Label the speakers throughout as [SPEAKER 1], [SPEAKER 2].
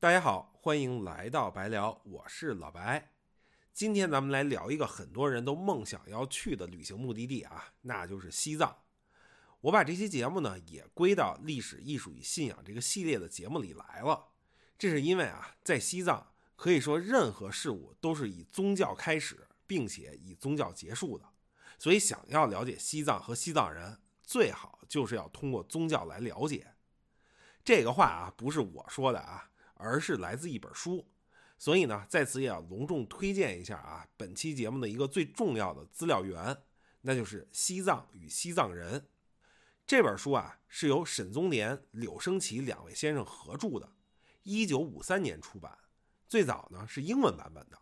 [SPEAKER 1] 大家好，欢迎来到白聊，我是老白。今天咱们来聊一个很多人都梦想要去的旅行目的地啊，那就是西藏。我把这期节目呢也归到历史、艺术与信仰这个系列的节目里来了。这是因为啊，在西藏可以说任何事物都是以宗教开始，并且以宗教结束的。所以，想要了解西藏和西藏人，最好就是要通过宗教来了解。这个话啊，不是我说的啊，而是来自一本书。所以呢，在此也要隆重推荐一下啊，本期节目的一个最重要的资料源，那就是《西藏与西藏人》这本书啊，是由沈宗濂、柳生奇两位先生合著的，一九五三年出版。最早呢是英文版本的，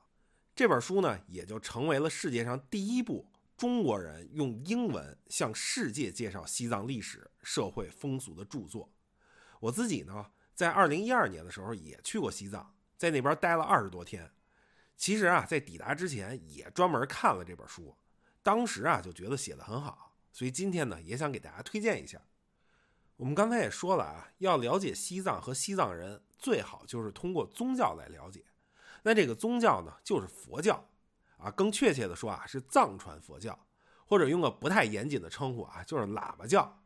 [SPEAKER 1] 这本书呢也就成为了世界上第一部中国人用英文向世界介绍西藏历史、社会风俗的著作。我自己呢，在二零一二年的时候也去过西藏，在那边待了二十多天。其实啊，在抵达之前也专门看了这本书，当时啊就觉得写的很好，所以今天呢也想给大家推荐一下。我们刚才也说了啊，要了解西藏和西藏人，最好就是通过宗教来了解。那这个宗教呢，就是佛教啊，更确切的说啊，是藏传佛教，或者用个不太严谨的称呼啊，就是喇嘛教。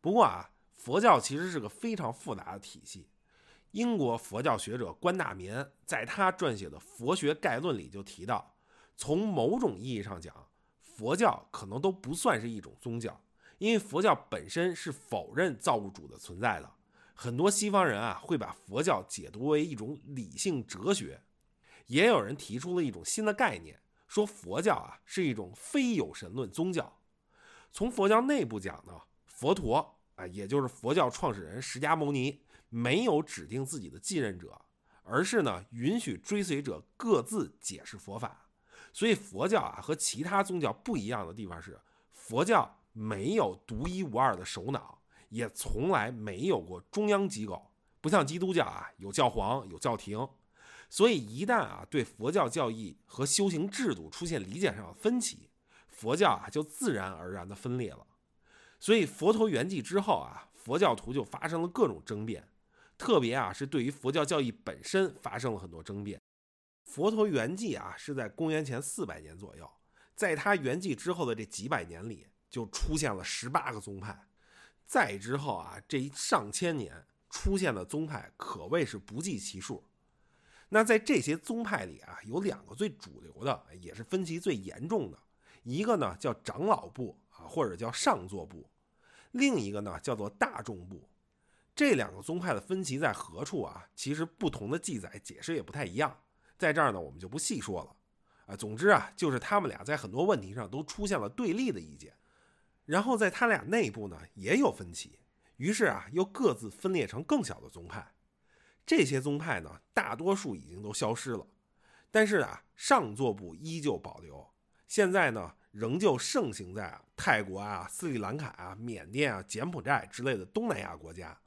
[SPEAKER 1] 不过啊。佛教其实是个非常复杂的体系。英国佛教学者关大民在他撰写的《佛学概论》里就提到，从某种意义上讲，佛教可能都不算是一种宗教，因为佛教本身是否认造物主的存在的。很多西方人啊会把佛教解读为一种理性哲学，也有人提出了一种新的概念，说佛教啊是一种非有神论宗教。从佛教内部讲呢，佛陀。啊，也就是佛教创始人释迦牟尼没有指定自己的继任者，而是呢允许追随者各自解释佛法。所以佛教啊和其他宗教不一样的地方是，佛教没有独一无二的首脑，也从来没有过中央机构，不像基督教啊有教皇有教廷。所以一旦啊对佛教教义和修行制度出现理解上的分歧，佛教啊就自然而然的分裂了。所以佛陀圆寂之后啊，佛教徒就发生了各种争辩，特别啊是对于佛教教义本身发生了很多争辩。佛陀圆寂啊是在公元前四百年左右，在他圆寂之后的这几百年里，就出现了十八个宗派。再之后啊，这一上千年出现的宗派可谓是不计其数。那在这些宗派里啊，有两个最主流的，也是分歧最严重的，一个呢叫长老部。啊，或者叫上座部，另一个呢叫做大众部。这两个宗派的分歧在何处啊？其实不同的记载解释也不太一样，在这儿呢我们就不细说了。啊，总之啊，就是他们俩在很多问题上都出现了对立的意见，然后在他俩内部呢也有分歧，于是啊又各自分裂成更小的宗派。这些宗派呢大多数已经都消失了，但是啊上座部依旧保留。现在呢。仍旧盛行在泰国啊、斯里兰卡啊、缅甸啊、柬埔寨之类的东南亚国家，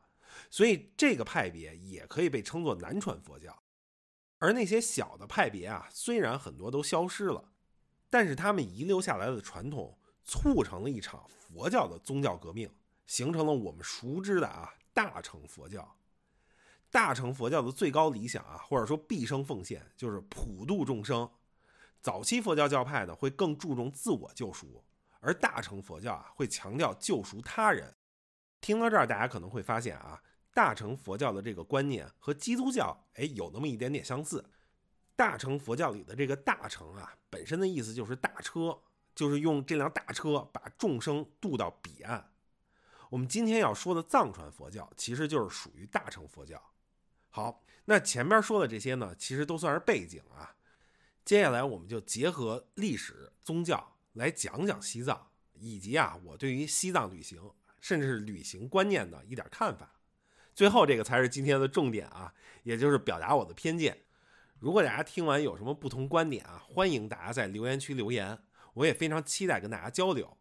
[SPEAKER 1] 所以这个派别也可以被称作南传佛教。而那些小的派别啊，虽然很多都消失了，但是他们遗留下来的传统，促成了一场佛教的宗教革命，形成了我们熟知的啊大乘佛教。大乘佛教的最高理想啊，或者说毕生奉献，就是普度众生。早期佛教教派呢，会更注重自我救赎，而大乘佛教啊，会强调救赎他人。听到这儿，大家可能会发现啊，大乘佛教的这个观念和基督教哎有那么一点点相似。大乘佛教里的这个大乘啊，本身的意思就是大车，就是用这辆大车把众生渡到彼岸。我们今天要说的藏传佛教，其实就是属于大乘佛教。好，那前面说的这些呢，其实都算是背景啊。接下来我们就结合历史、宗教来讲讲西藏，以及啊我对于西藏旅行，甚至是旅行观念的一点看法。最后这个才是今天的重点啊，也就是表达我的偏见。如果大家听完有什么不同观点啊，欢迎大家在留言区留言，我也非常期待跟大家交流。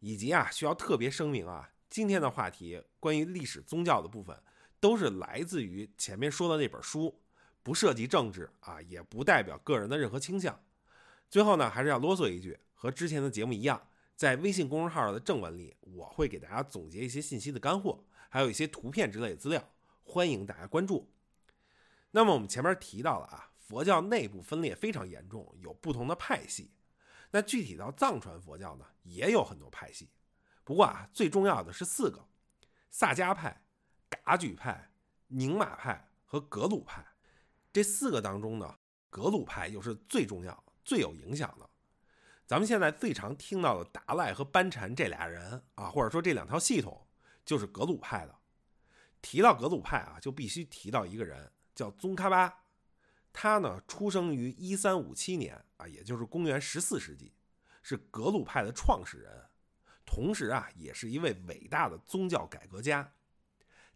[SPEAKER 1] 以及啊需要特别声明啊，今天的话题关于历史、宗教的部分，都是来自于前面说的那本书。不涉及政治啊，也不代表个人的任何倾向。最后呢，还是要啰嗦一句，和之前的节目一样，在微信公众号的正文里，我会给大家总结一些信息的干货，还有一些图片之类的资料，欢迎大家关注。那么我们前面提到了啊，佛教内部分裂非常严重，有不同的派系。那具体到藏传佛教呢，也有很多派系。不过啊，最重要的是四个：萨迦派、噶举派、宁玛派和格鲁派。这四个当中呢，格鲁派又是最重要、最有影响的。咱们现在最常听到的达赖和班禅这俩人啊，或者说这两套系统，就是格鲁派的。提到格鲁派啊，就必须提到一个人，叫宗喀巴。他呢，出生于一三五七年啊，也就是公元十四世纪，是格鲁派的创始人。同时啊，也是一位伟大的宗教改革家。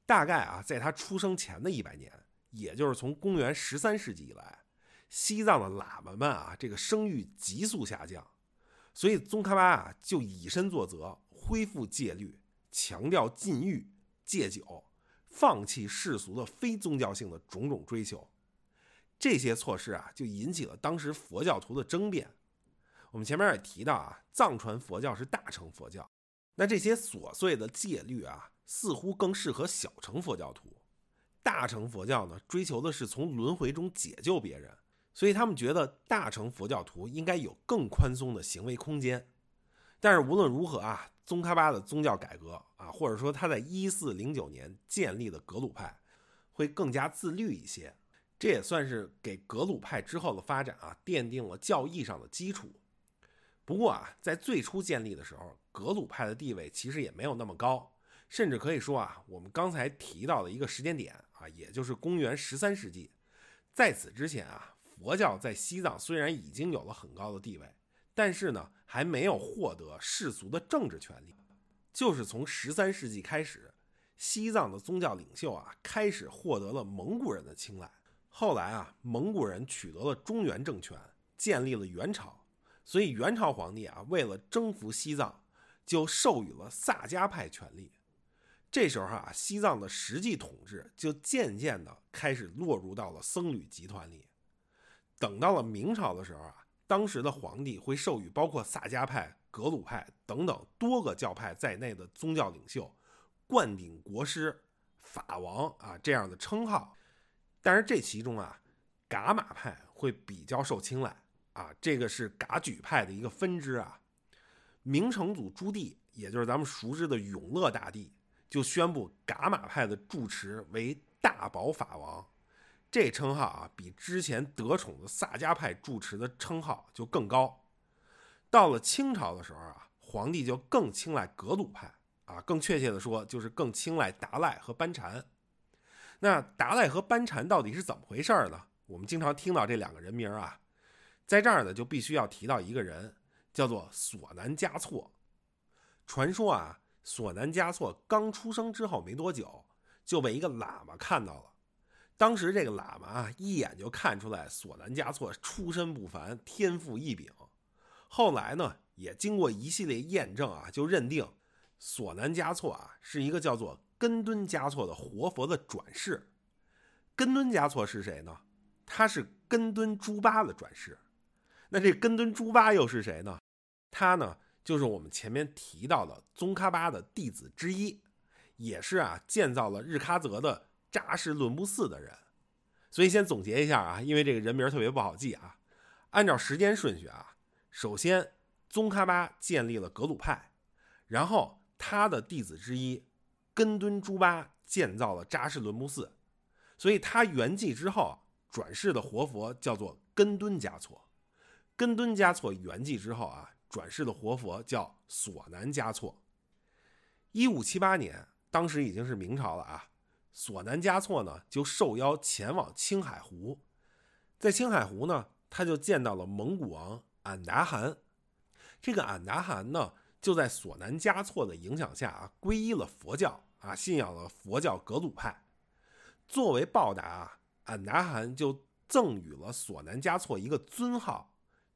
[SPEAKER 1] 大概啊，在他出生前的一百年，也就是从公元十三世纪以来，西藏的喇嘛们啊，这个声誉急速下降，所以宗喀巴啊就以身作则，恢复戒律，强调禁欲、戒酒，放弃世俗的非宗教性的种种追求。这些措施啊，就引起了当时佛教徒的争辩。我们前面也提到啊，藏传佛教是大乘佛教，那这些琐碎的戒律啊，似乎更适合小乘佛教徒。大乘佛教呢，追求的是从轮回中解救别人，所以他们觉得大乘佛教徒应该有更宽松的行为空间。但是无论如何啊，宗喀巴的宗教改革啊，或者说他在一四零九年建立的格鲁派，会更加自律一些，这也算是给格鲁派之后的发展啊，奠定了教义上的基础。不过啊，在最初建立的时候，格鲁派的地位其实也没有那么高，甚至可以说啊，我们刚才提到的一个时间点啊，也就是公元十三世纪，在此之前啊，佛教在西藏虽然已经有了很高的地位，但是呢，还没有获得世俗的政治权利。就是从十三世纪开始，西藏的宗教领袖啊，开始获得了蒙古人的青睐。后来啊，蒙古人取得了中原政权，建立了元朝。所以元朝皇帝啊，为了征服西藏，就授予了萨迦派权力。这时候啊，西藏的实际统治就渐渐的开始落入到了僧侣集团里。等到了明朝的时候啊，当时的皇帝会授予包括萨迦派、格鲁派等等多个教派在内的宗教领袖灌顶国师、法王啊这样的称号。但是这其中啊，噶玛派会比较受青睐。啊，这个是噶举派的一个分支啊。明成祖朱棣，也就是咱们熟知的永乐大帝，就宣布噶玛派的住持为大宝法王，这称号啊，比之前得宠的萨迦派住持的称号就更高。到了清朝的时候啊，皇帝就更青睐格鲁派啊，更确切的说，就是更青睐达赖和班禅。那达赖和班禅到底是怎么回事呢？我们经常听到这两个人名啊。在这儿呢，就必须要提到一个人，叫做索南嘉措。传说啊，索南嘉措刚出生之后没多久，就被一个喇嘛看到了。当时这个喇嘛啊，一眼就看出来索南嘉措出身不凡，天赋异禀。后来呢，也经过一系列验证啊，就认定索南嘉措啊是一个叫做根敦嘉措的活佛的转世。根敦嘉措是谁呢？他是根敦朱巴的转世。那这根敦朱巴又是谁呢？他呢，就是我们前面提到的宗喀巴的弟子之一，也是啊建造了日喀则的扎什伦布寺的人。所以先总结一下啊，因为这个人名特别不好记啊。按照时间顺序啊，首先宗喀巴建立了格鲁派，然后他的弟子之一根敦朱巴建造了扎什伦布寺，所以他圆寂之后转世的活佛叫做根敦嘉措。根敦嘉措圆寂之后啊，转世的活佛叫索南嘉措。一五七八年，当时已经是明朝了啊。索南嘉措呢，就受邀前往青海湖，在青海湖呢，他就见到了蒙古王俺答汗。这个俺答汗呢，就在索南嘉措的影响下啊，皈依了佛教啊，信仰了佛教格鲁派。作为报答啊，俺答汗就赠予了索南嘉措一个尊号。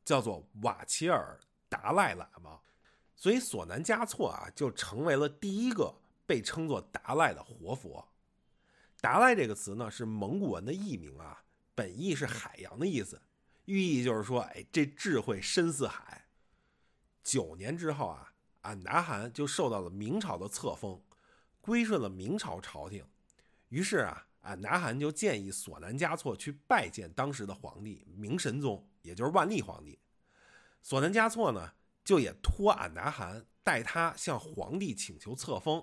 [SPEAKER 1] 叫做瓦齐尔达赖喇嘛，所以索南嘉措啊就成为了第一个被称作达赖的活佛。达赖这个词呢是蒙古文的译名啊，本意是海洋的意思，寓意就是说，哎，这智慧深似海。九年之后啊，俺答汗就受到了明朝的册封，归顺了明朝朝廷。于是啊，俺答汗就建议索南嘉措去拜见当时的皇帝明神宗，也就是万历皇帝。索南嘉措呢，就也托俺答汗代他向皇帝请求册封。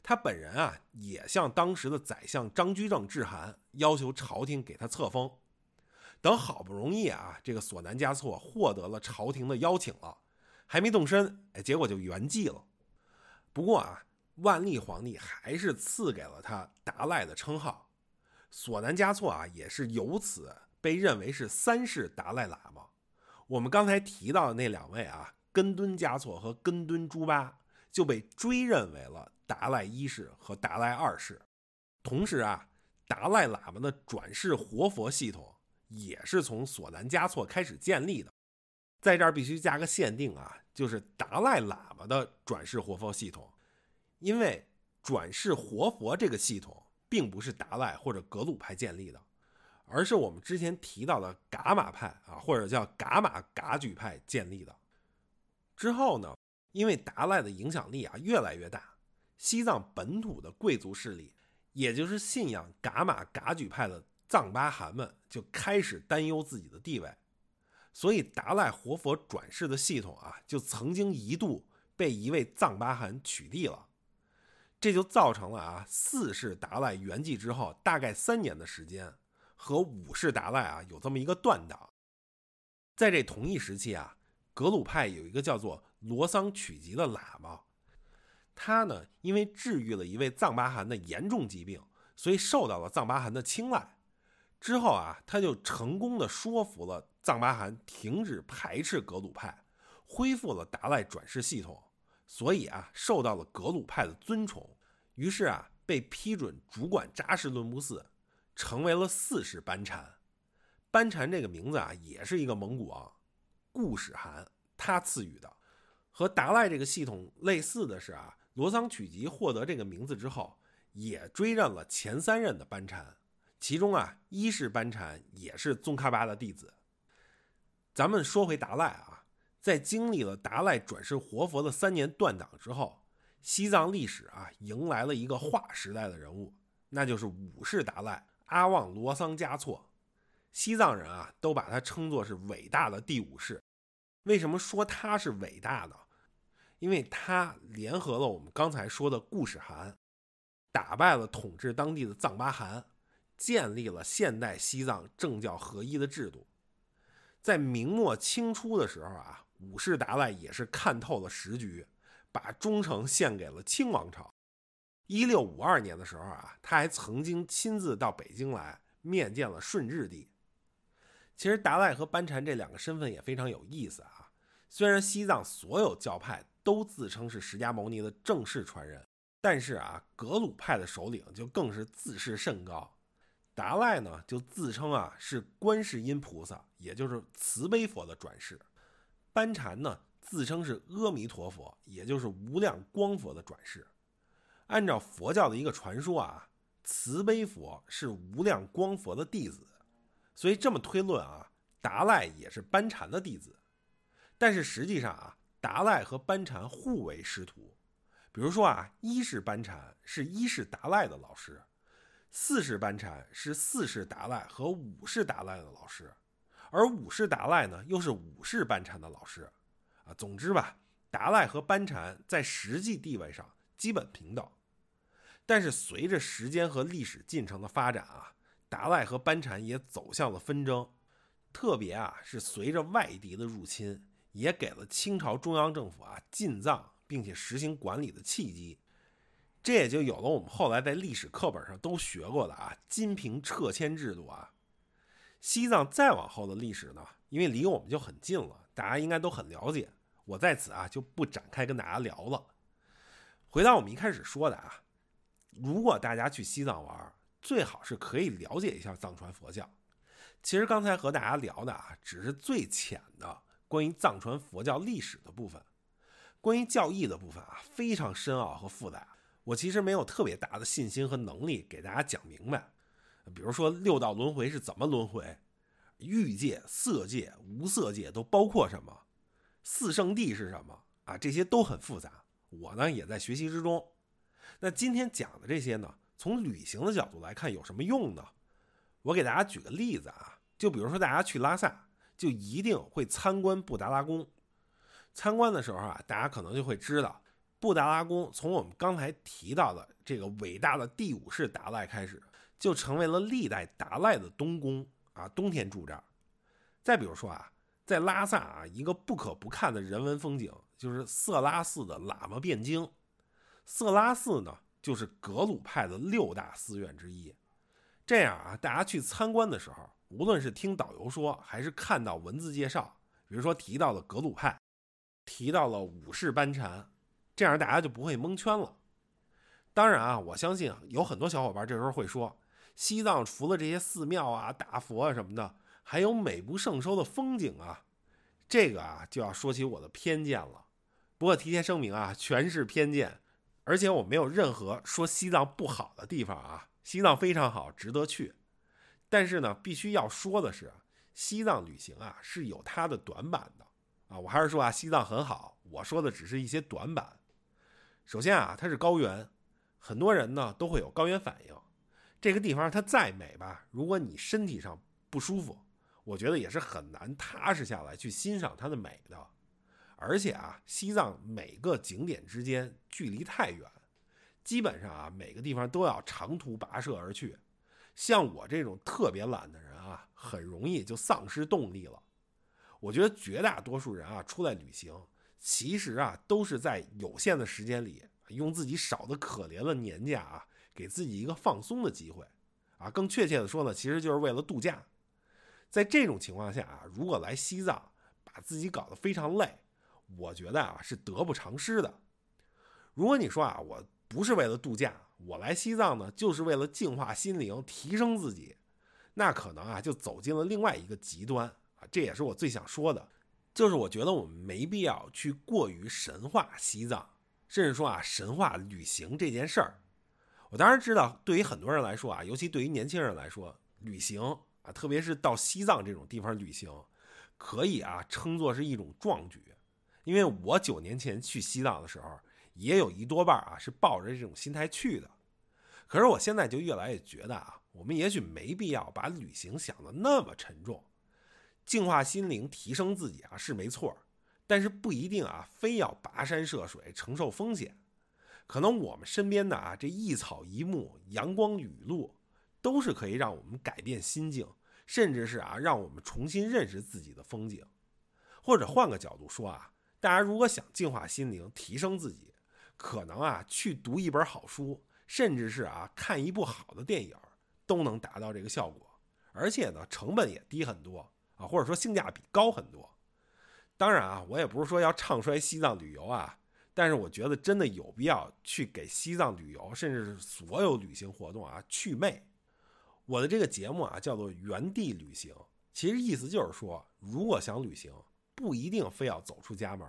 [SPEAKER 1] 他本人啊，也向当时的宰相张居正致函，要求朝廷给他册封。等好不容易啊，这个索南嘉措获得了朝廷的邀请了，还没动身，哎，结果就圆寂了。不过啊，万历皇帝还是赐给了他达赖的称号，索南嘉措啊，也是由此被认为是三世达赖喇嘛。我们刚才提到的那两位啊，根敦嘉措和根敦朱巴就被追认为了达赖一世和达赖二世。同时啊，达赖喇嘛的转世活佛系统。也是从索南嘉措开始建立的，在这儿必须加个限定啊，就是达赖喇嘛的转世活佛系统，因为转世活佛这个系统并不是达赖或者格鲁派建立的，而是我们之前提到的噶玛派啊，或者叫噶玛噶举派建立的。之后呢，因为达赖的影响力啊越来越大，西藏本土的贵族势力，也就是信仰噶玛噶举派的。藏巴汗们就开始担忧自己的地位，所以达赖活佛转世的系统啊，就曾经一度被一位藏巴汗取缔了，这就造成了啊四世达赖圆寂之后大概三年的时间，和五世达赖啊有这么一个断档。在这同一时期啊，格鲁派有一个叫做罗桑曲吉的喇嘛，他呢因为治愈了一位藏巴汗的严重疾病，所以受到了藏巴汗的青睐。之后啊，他就成功的说服了藏巴汗停止排斥格鲁派，恢复了达赖转世系统，所以啊，受到了格鲁派的尊崇，于是啊，被批准主管扎什伦布寺，成为了四世班禅。班禅这个名字啊，也是一个蒙古王固始汗他赐予的。和达赖这个系统类似的是啊，罗桑曲吉获得这个名字之后，也追认了前三任的班禅。其中啊，一世班禅也是宗喀巴的弟子。咱们说回达赖啊，在经历了达赖转世活佛的三年断档之后，西藏历史啊迎来了一个划时代的人物，那就是五世达赖阿旺罗桑嘉措。西藏人啊都把他称作是伟大的第五世。为什么说他是伟大的？因为他联合了我们刚才说的固始汗，打败了统治当地的藏巴汗。建立了现代西藏政教合一的制度。在明末清初的时候啊，五世达赖也是看透了时局，把忠诚献给了清王朝。一六五二年的时候啊，他还曾经亲自到北京来面见了顺治帝。其实达赖和班禅这两个身份也非常有意思啊。虽然西藏所有教派都自称是释迦牟尼的正式传人，但是啊，格鲁派的首领就更是自视甚高。达赖呢，就自称啊是观世音菩萨，也就是慈悲佛的转世；班禅呢，自称是阿弥陀佛，也就是无量光佛的转世。按照佛教的一个传说啊，慈悲佛是无量光佛的弟子，所以这么推论啊，达赖也是班禅的弟子。但是实际上啊，达赖和班禅互为师徒。比如说啊，一世班禅是一世达赖的老师。四世班禅是四世达赖和五世达赖的老师，而五世达赖呢，又是五世班禅的老师。啊，总之吧，达赖和班禅在实际地位上基本平等。但是随着时间和历史进程的发展啊，达赖和班禅也走向了纷争。特别啊，是随着外敌的入侵，也给了清朝中央政府啊进藏并且实行管理的契机。这也就有了我们后来在历史课本上都学过的啊金平撤迁制度啊。西藏再往后的历史呢，因为离我们就很近了，大家应该都很了解。我在此啊就不展开跟大家聊了。回到我们一开始说的啊，如果大家去西藏玩，最好是可以了解一下藏传佛教。其实刚才和大家聊的啊，只是最浅的关于藏传佛教历史的部分，关于教义的部分啊，非常深奥和复杂。我其实没有特别大的信心和能力给大家讲明白，比如说六道轮回是怎么轮回，欲界、色界、无色界都包括什么，四圣地是什么啊？这些都很复杂，我呢也在学习之中。那今天讲的这些呢，从旅行的角度来看有什么用呢？我给大家举个例子啊，就比如说大家去拉萨，就一定会参观布达拉宫。参观的时候啊，大家可能就会知道，布达拉宫从我们刚才提到的这个伟大的第五世达赖开始，就成为了历代达赖的东宫啊，冬天住这儿。再比如说啊，在拉萨啊，一个不可不看的人文风景就是色拉寺的喇嘛辩经。色拉寺呢，就是格鲁派的六大寺院之一。这样啊，大家去参观的时候，无论是听导游说，还是看到文字介绍，比如说提到了格鲁派，提到了五世班禅，这样大家就不会蒙圈了。当然啊，我相信啊，有很多小伙伴这时候会说，西藏除了这些寺庙啊、大佛啊什么的，还有美不胜收的风景啊。这个啊，就要说起我的偏见了。不过提前声明啊，全是偏见。而且我没有任何说西藏不好的地方啊，西藏非常好，值得去。但是呢，必须要说的是，西藏旅行啊是有它的短板的啊。我还是说啊，西藏很好，我说的只是一些短板。首先啊，它是高原，很多人呢都会有高原反应。这个地方它再美吧，如果你身体上不舒服，我觉得也是很难踏实下来去欣赏它的美的。而且啊，西藏每个景点之间距离太远，基本上啊每个地方都要长途跋涉而去。像我这种特别懒的人啊，很容易就丧失动力了。我觉得绝大多数人啊出来旅行，其实啊都是在有限的时间里，用自己少的可怜的年假啊，给自己一个放松的机会啊。更确切的说呢，其实就是为了度假。在这种情况下啊，如果来西藏，把自己搞得非常累。我觉得啊是得不偿失的。如果你说啊我不是为了度假，我来西藏呢就是为了净化心灵、提升自己，那可能啊就走进了另外一个极端啊。这也是我最想说的，就是我觉得我们没必要去过于神话西藏，甚至说啊神话旅行这件事儿。我当然知道，对于很多人来说啊，尤其对于年轻人来说，旅行啊，特别是到西藏这种地方旅行，可以啊称作是一种壮举。因为我九年前去西藏的时候，也有一多半啊是抱着这种心态去的。可是我现在就越来越觉得啊，我们也许没必要把旅行想的那么沉重，净化心灵、提升自己啊是没错，但是不一定啊非要跋山涉水、承受风险。可能我们身边的啊这一草一木、阳光雨露，都是可以让我们改变心境，甚至是啊让我们重新认识自己的风景。或者换个角度说啊。大家如果想净化心灵、提升自己，可能啊去读一本好书，甚至是啊看一部好的电影，都能达到这个效果。而且呢，成本也低很多啊，或者说性价比高很多。当然啊，我也不是说要唱衰西藏旅游啊，但是我觉得真的有必要去给西藏旅游，甚至是所有旅行活动啊去魅。我的这个节目啊叫做原地旅行，其实意思就是说，如果想旅行。不一定非要走出家门，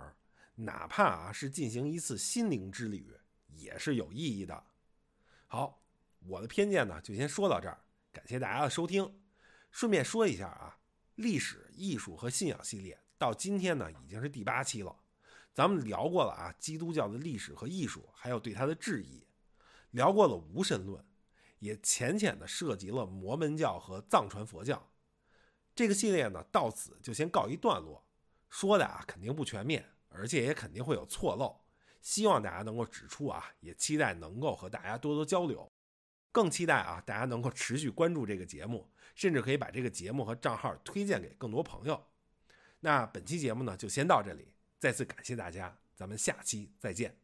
[SPEAKER 1] 哪怕啊是进行一次心灵之旅，也是有意义的。好，我的偏见呢就先说到这儿，感谢大家的收听。顺便说一下啊，历史、艺术和信仰系列到今天呢已经是第八期了。咱们聊过了啊，基督教的历史和艺术，还有对它的质疑；聊过了无神论，也浅浅的涉及了摩门教和藏传佛教。这个系列呢到此就先告一段落。说的啊肯定不全面，而且也肯定会有错漏，希望大家能够指出啊，也期待能够和大家多多交流，更期待啊大家能够持续关注这个节目，甚至可以把这个节目和账号推荐给更多朋友。那本期节目呢就先到这里，再次感谢大家，咱们下期再见。